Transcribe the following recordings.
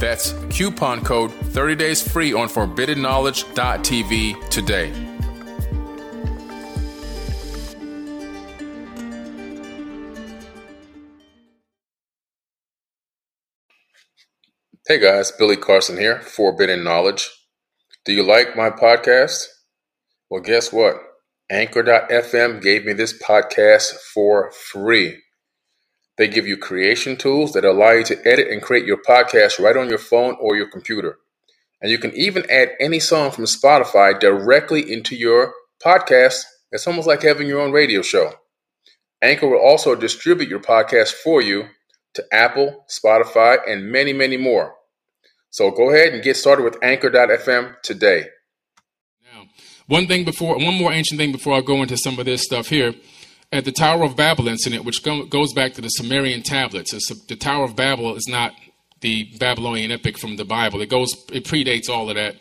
that's coupon code 30 days free on forbiddenknowledge.tv today. Hey guys, Billy Carson here, Forbidden Knowledge. Do you like my podcast? Well, guess what? Anchor.fm gave me this podcast for free. They give you creation tools that allow you to edit and create your podcast right on your phone or your computer. And you can even add any song from Spotify directly into your podcast. It's almost like having your own radio show. Anchor will also distribute your podcast for you to Apple, Spotify, and many, many more. So go ahead and get started with Anchor.fm today. Now, one thing before, one more ancient thing before I go into some of this stuff here at the Tower of Babel incident, which go, goes back to the Sumerian tablets. It's, the Tower of Babel is not the Babylonian epic from the Bible. It goes, it predates all of that.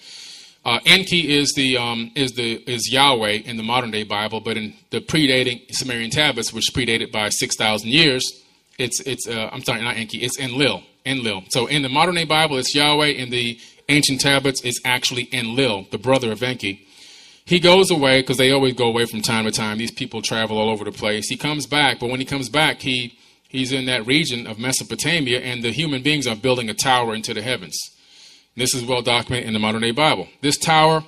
Uh, Enki is the um, is the is Yahweh in the modern day Bible, but in the predating Sumerian tablets, which predated by six thousand years, it's it's uh, I'm sorry, not Enki, it's Enlil. Enlil. So in the modern day Bible, it's Yahweh. In the ancient tablets, it's actually Enlil, the brother of Enki. He goes away because they always go away from time to time. These people travel all over the place. He comes back, but when he comes back, he he's in that region of Mesopotamia, and the human beings are building a tower into the heavens. This is well documented in the modern day Bible. This tower,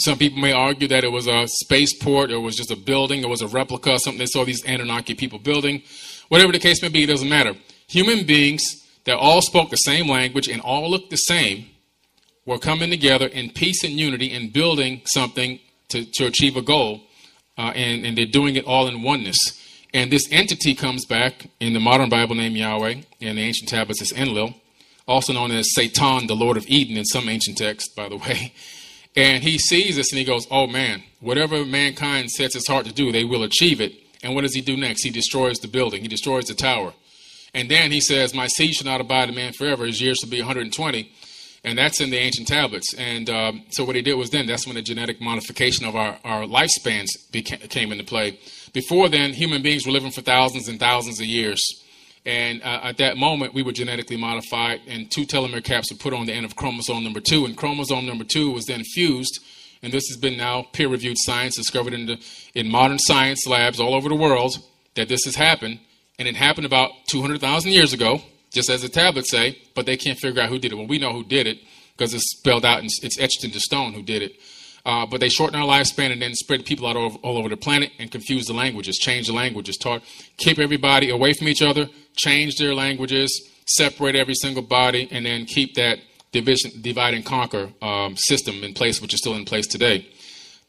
some people may argue that it was a spaceport, or it was just a building, it was a replica, something they saw these Anunnaki people building. Whatever the case may be, it doesn't matter. Human beings that all spoke the same language and all looked the same were coming together in peace and unity and building something to, to achieve a goal, uh, and, and they're doing it all in oneness. And this entity comes back in the modern Bible named Yahweh, in the ancient tablets it's Enlil, also known as Satan, the Lord of Eden, in some ancient texts, by the way. And he sees this and he goes, Oh man, whatever mankind sets its heart to do, they will achieve it. And what does he do next? He destroys the building, he destroys the tower. And then he says, My seed shall not abide in man forever, his years shall be 120 and that's in the ancient tablets. And um, so what he did was then that's when the genetic modification of our, our lifespans came into play. Before then, human beings were living for thousands and thousands of years. And uh, at that moment, we were genetically modified, and two telomere caps were put on the end of chromosome number two, and chromosome number two was then fused. And this has been now peer-reviewed science discovered in, the, in modern science labs all over the world that this has happened, and it happened about 200,000 years ago just as the tablets say, but they can't figure out who did it. Well, we know who did it because it's spelled out and it's etched into stone who did it. Uh, but they shorten our lifespan and then spread people out all, all over the planet and confuse the languages, change the languages, taught, keep everybody away from each other, change their languages, separate every single body, and then keep that division, divide and conquer um, system in place, which is still in place today.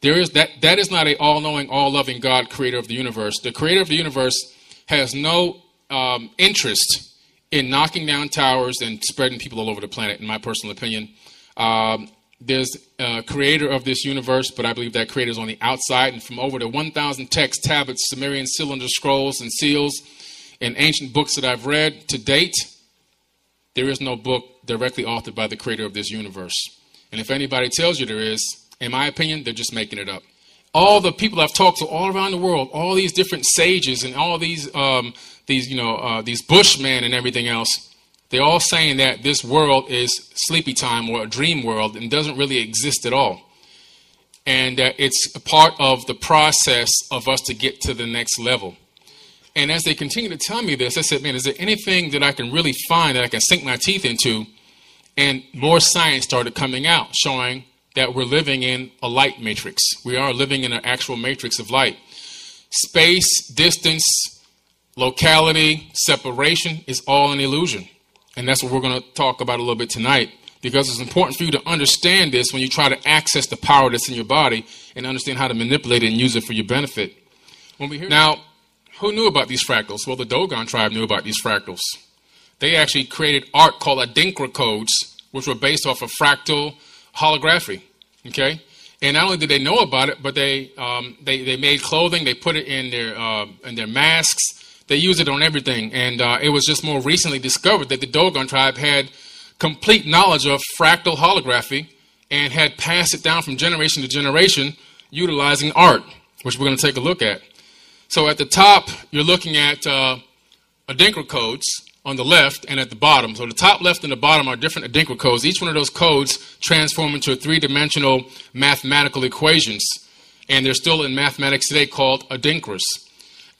There is that that is not a all-knowing, all-loving God, creator of the universe. The creator of the universe has no um, interest in knocking down towers and spreading people all over the planet, in my personal opinion. Um, there's a creator of this universe, but I believe that creator is on the outside. And from over the 1,000 texts, tablets, Sumerian cylinder scrolls, and seals, and ancient books that I've read to date, there is no book directly authored by the creator of this universe. And if anybody tells you there is, in my opinion, they're just making it up. All the people I've talked to all around the world, all these different sages and all these um, these, you know, uh, these bushmen and everything else, they're all saying that this world is sleepy time or a dream world and doesn't really exist at all. And that it's a part of the process of us to get to the next level. And as they continue to tell me this, I said, man, is there anything that I can really find that I can sink my teeth into? And more science started coming out showing that we're living in a light matrix. We are living in an actual matrix of light. Space, distance, locality, separation is all an illusion. And that's what we're going to talk about a little bit tonight. because it's important for you to understand this when you try to access the power that's in your body and understand how to manipulate it and use it for your benefit. When we hear now, who knew about these fractals? Well, the Dogon tribe knew about these fractals. They actually created art called Adinkra codes, which were based off of fractal holography. Okay, and not only did they know about it, but they um, they they made clothing. They put it in their uh, in their masks. They use it on everything. And uh, it was just more recently discovered that the Dogon tribe had complete knowledge of fractal holography and had passed it down from generation to generation utilizing art, which we're going to take a look at. So at the top, you're looking at uh, Adinkra codes on the left and at the bottom. So the top left and the bottom are different Adinkra codes. Each one of those codes transform into three-dimensional mathematical equations, and they're still in mathematics today called Adinkras.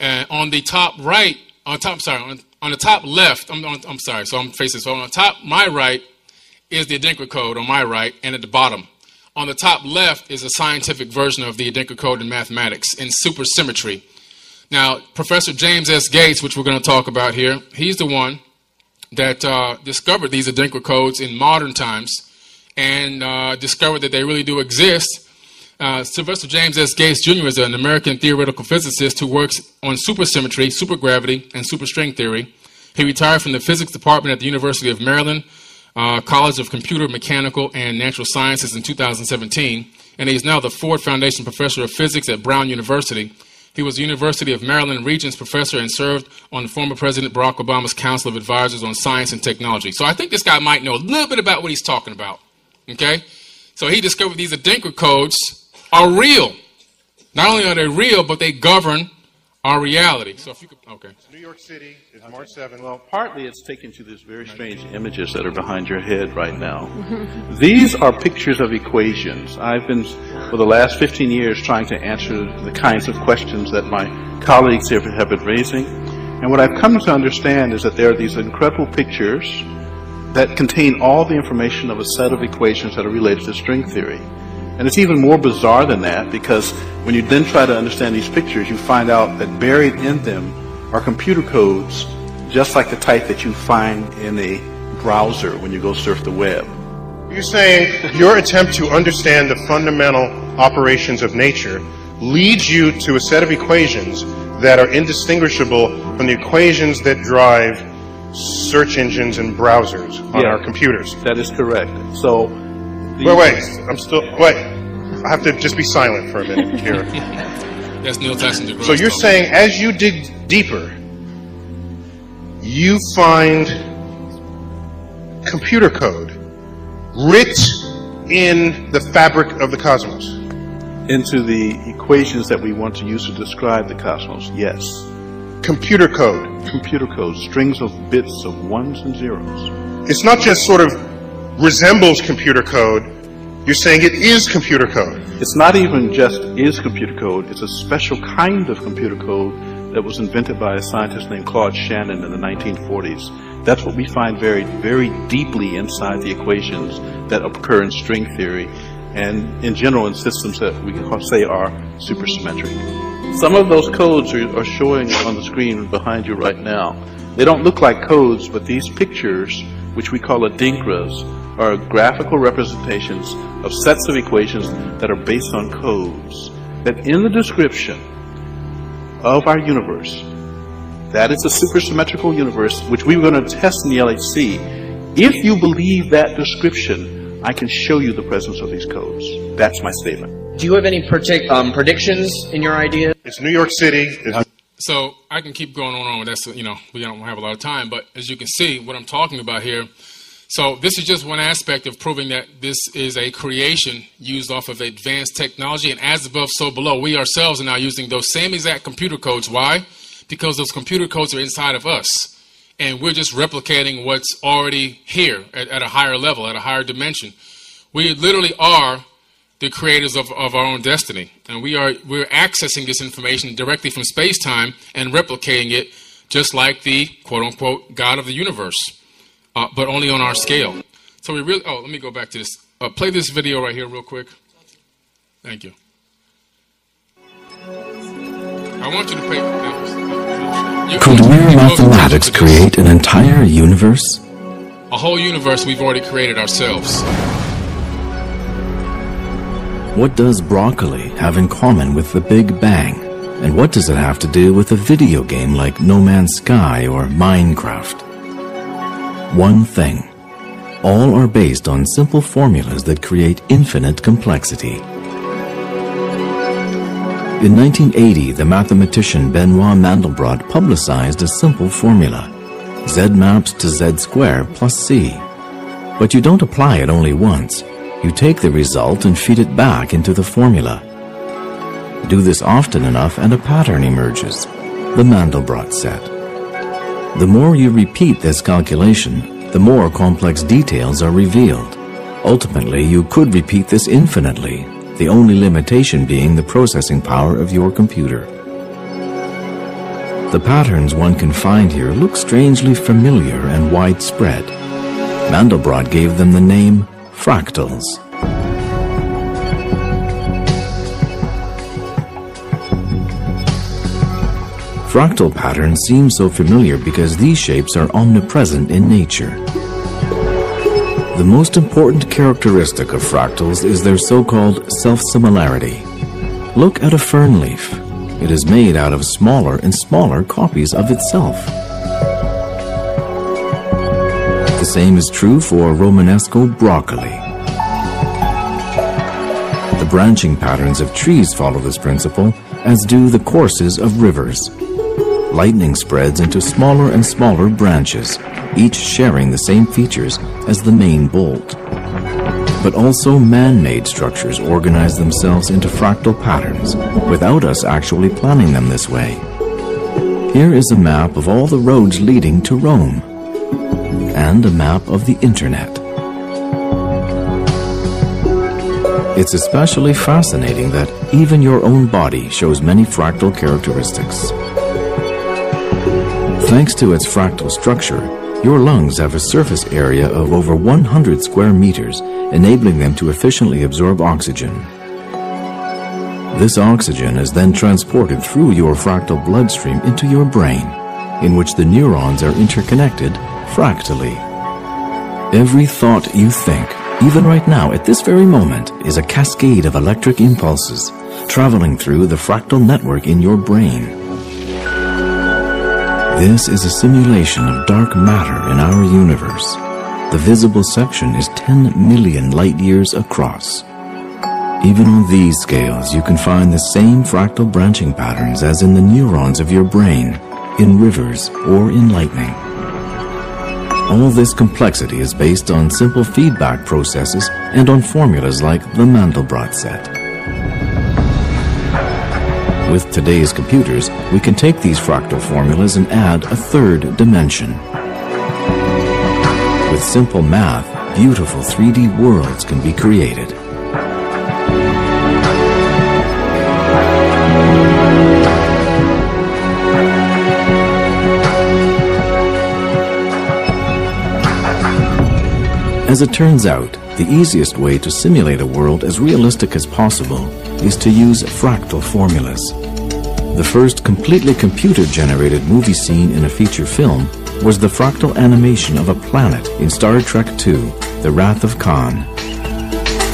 And on the top right, on top, sorry, on, on the top left, I'm, on, I'm sorry, so I'm facing, so on the top, my right is the Adinkra code on my right, and at the bottom. On the top left is a scientific version of the Adinkra code in mathematics in supersymmetry. Now, Professor James S. Gates, which we're going to talk about here, he's the one that uh, discovered these Adinkra codes in modern times and uh, discovered that they really do exist uh, Sylvester James S. Gates Jr. is an American theoretical physicist who works on supersymmetry, supergravity, and superstring theory. He retired from the physics department at the University of Maryland uh, College of Computer, Mechanical, and Natural Sciences in 2017, and he is now the Ford Foundation Professor of Physics at Brown University. He was University of Maryland Regents Professor and served on former President Barack Obama's Council of Advisors on Science and Technology. So I think this guy might know a little bit about what he's talking about. Okay? So he discovered these Adinkra codes are real. Not only are they real, but they govern our reality. So if you could, okay. New York City is March 7th. Well, partly it's taken to these very strange images that are behind your head right now. these are pictures of equations. I've been, for the last 15 years, trying to answer the kinds of questions that my colleagues here have been raising. And what I've come to understand is that there are these incredible pictures that contain all the information of a set of equations that are related to string theory. And it's even more bizarre than that because when you then try to understand these pictures, you find out that buried in them are computer codes just like the type that you find in a browser when you go surf the web. You're saying your attempt to understand the fundamental operations of nature leads you to a set of equations that are indistinguishable from the equations that drive search engines and browsers on Yeah. our computers. That is correct. So, Wait, wait, I'm still, wait. I have to just be silent for a minute here. That's Neil Tyson DeGrasse. So you're saying as you dig deeper, you find computer code writ in the fabric of the cosmos. into the equations that we want to use to describe the cosmos. Yes. Computer code. Computer code, strings of bits of ones and zeros. It's not just sort of resembles computer code. You're saying it is computer code. It's not even just is computer code, it's a special kind of computer code that was invented by a scientist named Claude Shannon in the 1940s. That's what we find very, very deeply inside the equations that occur in string theory and in general in systems that we can say are supersymmetric. Some of those codes are, are showing on the screen behind you right now. They don't look like codes, but these pictures, which we call adinkras, are graphical representations of sets of equations that are based on codes. That in the description of our universe, that is a supersymmetrical universe, which we were going to test in the LHC. If you believe that description, I can show you the presence of these codes. That's my statement. Do you have any partic- um, predictions in your idea? It's New York City. It's So I can keep going on and on with that. You know, we don't have a lot of time, but as you can see, what I'm talking about here. So this is just one aspect of proving that this is a creation used off of advanced technology, and as above, so below. We ourselves are now using those same exact computer codes. Why? Because those computer codes are inside of us, and we're just replicating what's already here at, at a higher level, at a higher dimension. We literally are the creators of, of our own destiny. And we are we're accessing this information directly from space time and replicating it just like the quote unquote God of the universe, uh, but only on our scale. So we really oh let me go back to this. Uh, play this video right here real quick. Thank you. I want you to pay. You- Could mere mathematics create an entire universe? a whole universe we've already created ourselves. What does broccoli have in common with the Big Bang? And what does it have to do with a video game like No Man's Sky or Minecraft? One thing. All are based on simple formulas that create infinite complexity. In 1980, the mathematician Benoit Mandelbrot publicized a simple formula. Z maps to Z squared plus C. But you don't apply it only once. You take the result and feed it back into the formula. Do this often enough and a pattern emerges, the Mandelbrot set. The more you repeat this calculation, the more complex details are revealed. Ultimately, you could repeat this infinitely, the only limitation being the processing power of your computer. The patterns one can find here look strangely familiar and widespread. Mandelbrot gave them the name fractals. Fractal patterns seem so familiar because these shapes are omnipresent in nature. The most important characteristic of fractals is their so-called self-similarity. Look at a fern leaf. It is made out of smaller and smaller copies of itself. The same is true for Romanesco broccoli. The branching patterns of trees follow this principle, as do the courses of rivers lightning spreads into smaller and smaller branches, each sharing the same features as the main bolt. But also man-made structures organize themselves into fractal patterns without us actually planning them this way. Here is a map of all the roads leading to Rome and a map of the internet. It's especially fascinating that even your own body shows many fractal characteristics. Thanks to its fractal structure, your lungs have a surface area of over 100 square meters, enabling them to efficiently absorb oxygen. This oxygen is then transported through your fractal bloodstream into your brain, in which the neurons are interconnected fractally. Every thought you think, even right now at this very moment, is a cascade of electric impulses traveling through the fractal network in your brain. This is a simulation of dark matter in our universe. The visible section is 10 million light years across. Even on these scales, you can find the same fractal branching patterns as in the neurons of your brain, in rivers, or in lightning. All this complexity is based on simple feedback processes and on formulas like the Mandelbrot set. With today's computers, we can take these fractal formulas and add a third dimension. With simple math, beautiful 3D worlds can be created. As it turns out, the easiest way to simulate a world as realistic as possible is to use fractal formulas. The first completely computer-generated movie scene in a feature film was the fractal animation of a planet in Star Trek II, The Wrath of Khan.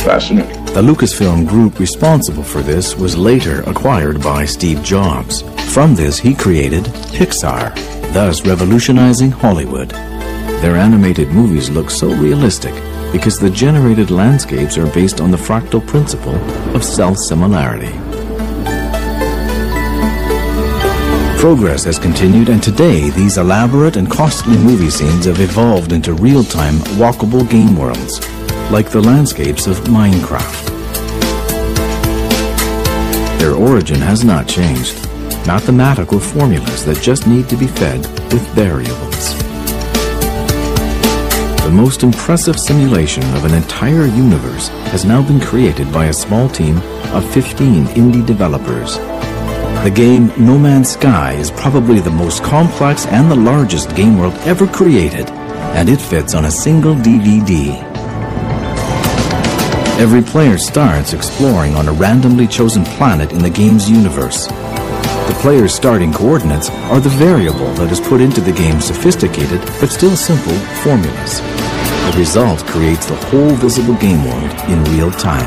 Fascinating. The Lucasfilm group responsible for this was later acquired by Steve Jobs. From this, he created Pixar, thus revolutionizing Hollywood. Their animated movies look so realistic because the generated landscapes are based on the fractal principle of self-similarity. Progress has continued and today these elaborate and costly movie scenes have evolved into real-time walkable game worlds, like the landscapes of Minecraft. Their origin has not changed, mathematical formulas that just need to be fed with variables. The most impressive simulation of an entire universe has now been created by a small team of 15 indie developers. The game No Man's Sky is probably the most complex and the largest game world ever created, and it fits on a single DVD. Every player starts exploring on a randomly chosen planet in the game's universe. The player's starting coordinates are the variable that is put into the game's sophisticated but still simple formulas. The result creates the whole visible game world in real time.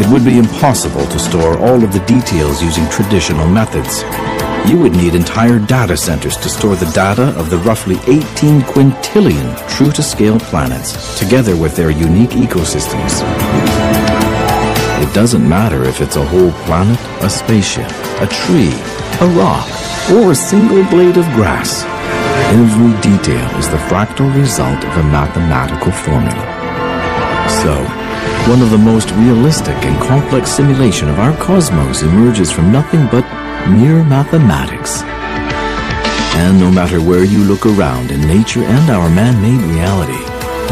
It would be impossible to store all of the details using traditional methods. You would need entire data centers to store the data of the roughly 18 quintillion true-to-scale planets, together with their unique ecosystems. It doesn't matter if it's a whole planet, a spaceship, a tree, a rock, or a single blade of grass. Every detail is the fractal result of a mathematical formula. So, one of the most realistic and complex simulation of our cosmos emerges from nothing but mere mathematics. And no matter where you look around in nature and our man-made reality,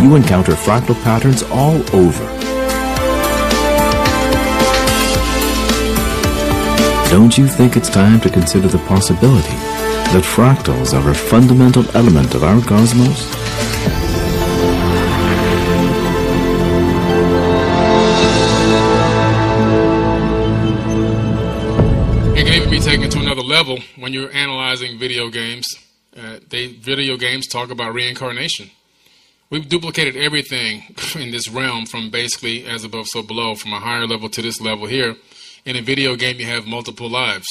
you encounter fractal patterns all over. Don't you think it's time to consider the possibility that fractals are a fundamental element of our cosmos? It can even be taken to another level when you're analyzing video games. Uh, they video games talk about reincarnation. We've duplicated everything in this realm from basically as above, so below, from a higher level to this level here. In a video game, you have multiple lives.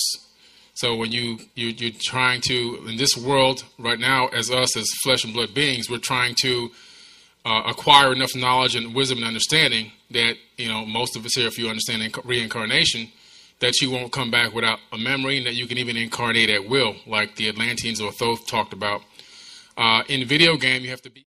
So when you, you you're trying to in this world right now, as us as flesh and blood beings, we're trying to uh, acquire enough knowledge and wisdom and understanding that you know most of us here, if you understand inc- reincarnation, that you won't come back without a memory, and that you can even incarnate at will, like the Atlanteans or Thoth talked about. Uh, in video game, you have to be.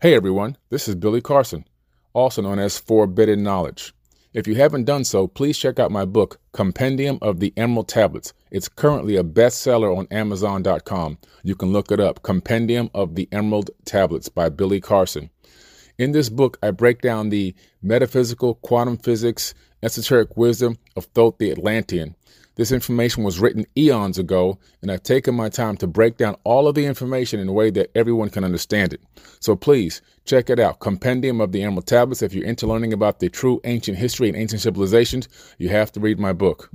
Hey everyone, this is Billy Carson, also known as Forbidden Knowledge. If you haven't done so, please check out my book, Compendium of the Emerald Tablets. It's currently a bestseller on Amazon.com. You can look it up, Compendium of the Emerald Tablets by Billy Carson. In this book, I break down the metaphysical, quantum physics, esoteric wisdom of Thoth the Atlantean. This information was written eons ago, and I've taken my time to break down all of the information in a way that everyone can understand it. So please check it out Compendium of the Emerald Tablets. If you're into learning about the true ancient history and ancient civilizations, you have to read my book.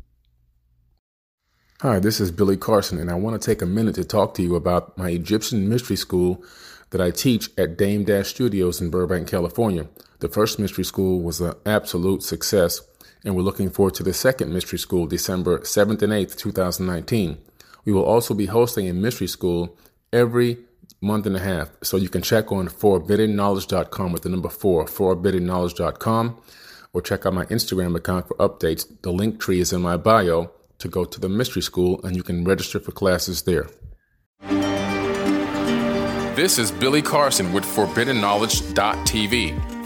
Hi, this is Billy Carson, and I want to take a minute to talk to you about my Egyptian mystery school that I teach at Dame Dash Studios in Burbank, California. The first mystery school was an absolute success, and we're looking forward to the second mystery school, December 7th and 8th, 2019. We will also be hosting a mystery school every month and a half, so you can check on 4biddenknowledge.com with the number four, 4biddenknowledge.com, or check out my Instagram account for updates. The link tree is in my bio to go to the mystery school, and you can register for classes there. This is Billy Carson with ForbiddenKnowledge.tv.